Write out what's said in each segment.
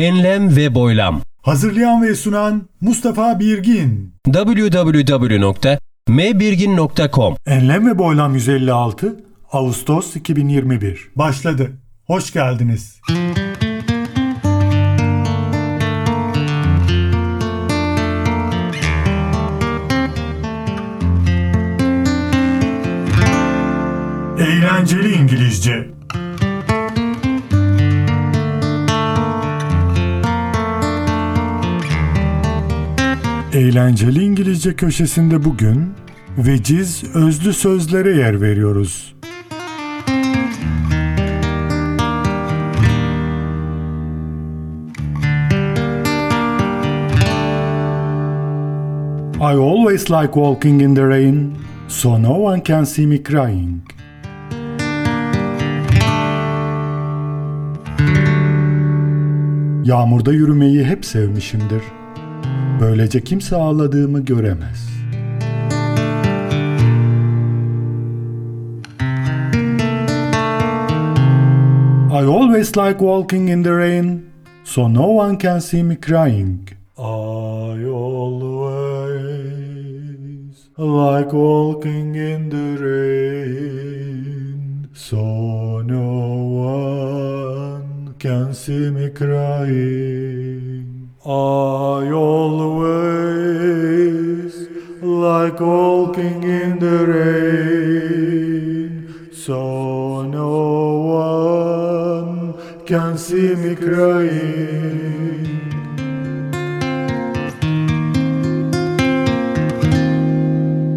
Enlem ve boylam. Hazırlayan ve sunan Mustafa Birgin. www.mbirgin.com Enlem ve Boylam 156 Ağustos 2021 başladı. Hoş geldiniz. Eğlenceli İngilizce Eğlenceli İngilizce köşesinde bugün veciz özlü sözlere yer veriyoruz. I always like walking in the rain, so no one can see me crying. Yağmurda yürümeyi hep sevmişimdir. Böylece kimse ağladığımı göremez. I always like walking in the rain, so no one can see me crying. I always like walking in the rain, so no one can see me crying. I always like walking in the rain, so no one can see me crying.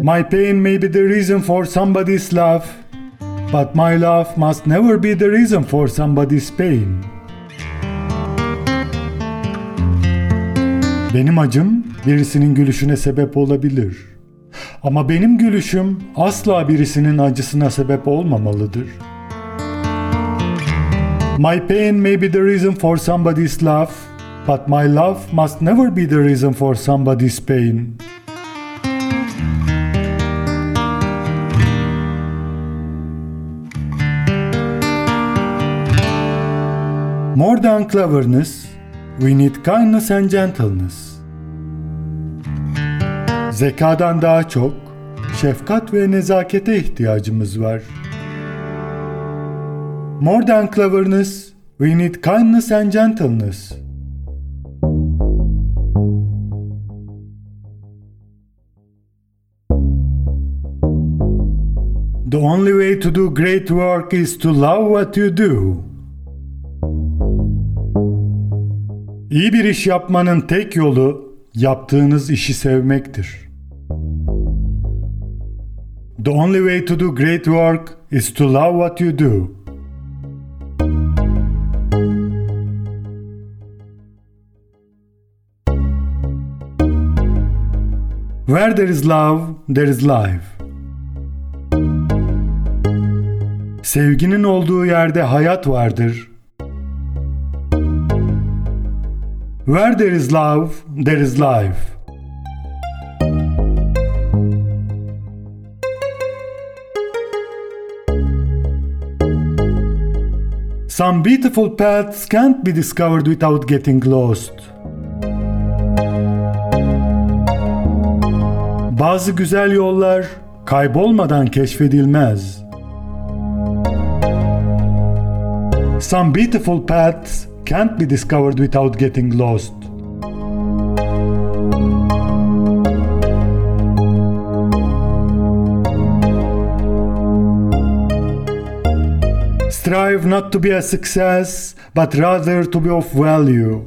My pain may be the reason for somebody's love, but my love must never be the reason for somebody's pain. Benim acım birisinin gülüşüne sebep olabilir. Ama benim gülüşüm asla birisinin acısına sebep olmamalıdır. My pain may be the reason for somebody's love, but my love must never be the reason for somebody's pain. More than cleverness, we need kindness and gentleness. Zekadan daha çok şefkat ve nezakete ihtiyacımız var. More than cleverness, we need kindness and gentleness. The only way to do great work is to love what you do. İyi bir iş yapmanın tek yolu yaptığınız işi sevmektir. The only way to do great work is to love what you do. Where there is love, there is life. Sevginin olduğu yerde hayat vardır. Where there is love, there is life. Some beautiful paths can't be discovered without getting lost. Bazı güzel yollar kaybolmadan keşfedilmez. Some beautiful paths can't be discovered without getting lost. Strive not to be a success, but rather to be of value.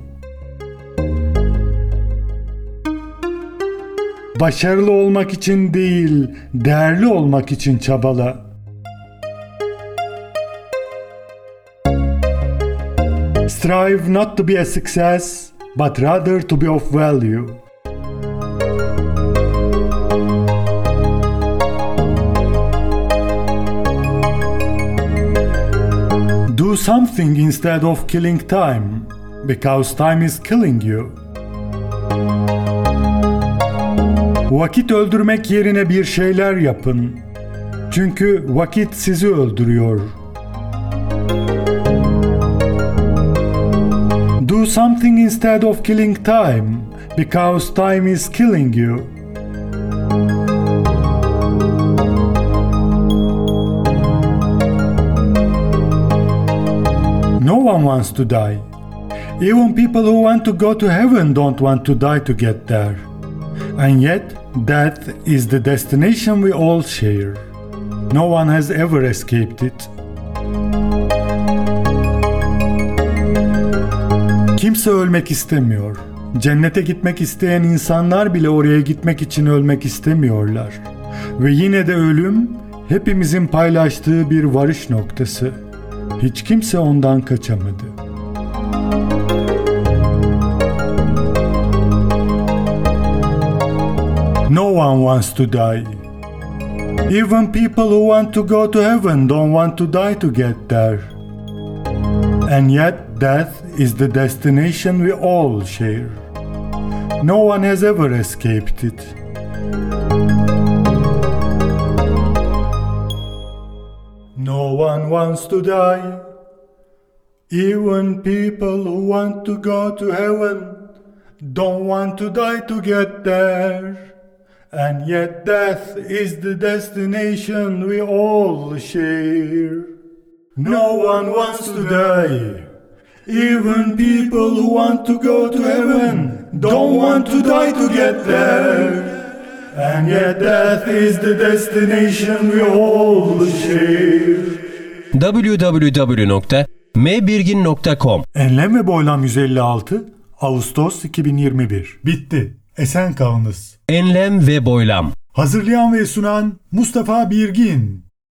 Başarılı olmak için değil, değerli olmak için çabala. Strive not to be a success, but rather to be of value. Do something instead of killing time, because time is killing you. Vakit öldürmek yerine bir şeyler yapın. Çünkü vakit sizi öldürüyor. Something instead of killing time, because time is killing you. No one wants to die. Even people who want to go to heaven don't want to die to get there. And yet, death is the destination we all share. No one has ever escaped it. Kimse ölmek istemiyor. Cennete gitmek isteyen insanlar bile oraya gitmek için ölmek istemiyorlar. Ve yine de ölüm hepimizin paylaştığı bir varış noktası. Hiç kimse ondan kaçamadı. No one wants to die. Even people who want to go to heaven don't want to die to get there. And yet, death is the destination we all share. No one has ever escaped it. No one wants to die. Even people who want to go to heaven don't want to die to get there. And yet, death is the destination we all share. No one wants to die. Even people who want to go to heaven don't want to die to get there. And yet, death is the destination we all share. www.mbirgin.com Enlem ve Boylam 156 Ağustos 2021 Bitti. Esen kalınız. Enlem ve Boylam Hazırlayan ve sunan Mustafa Birgin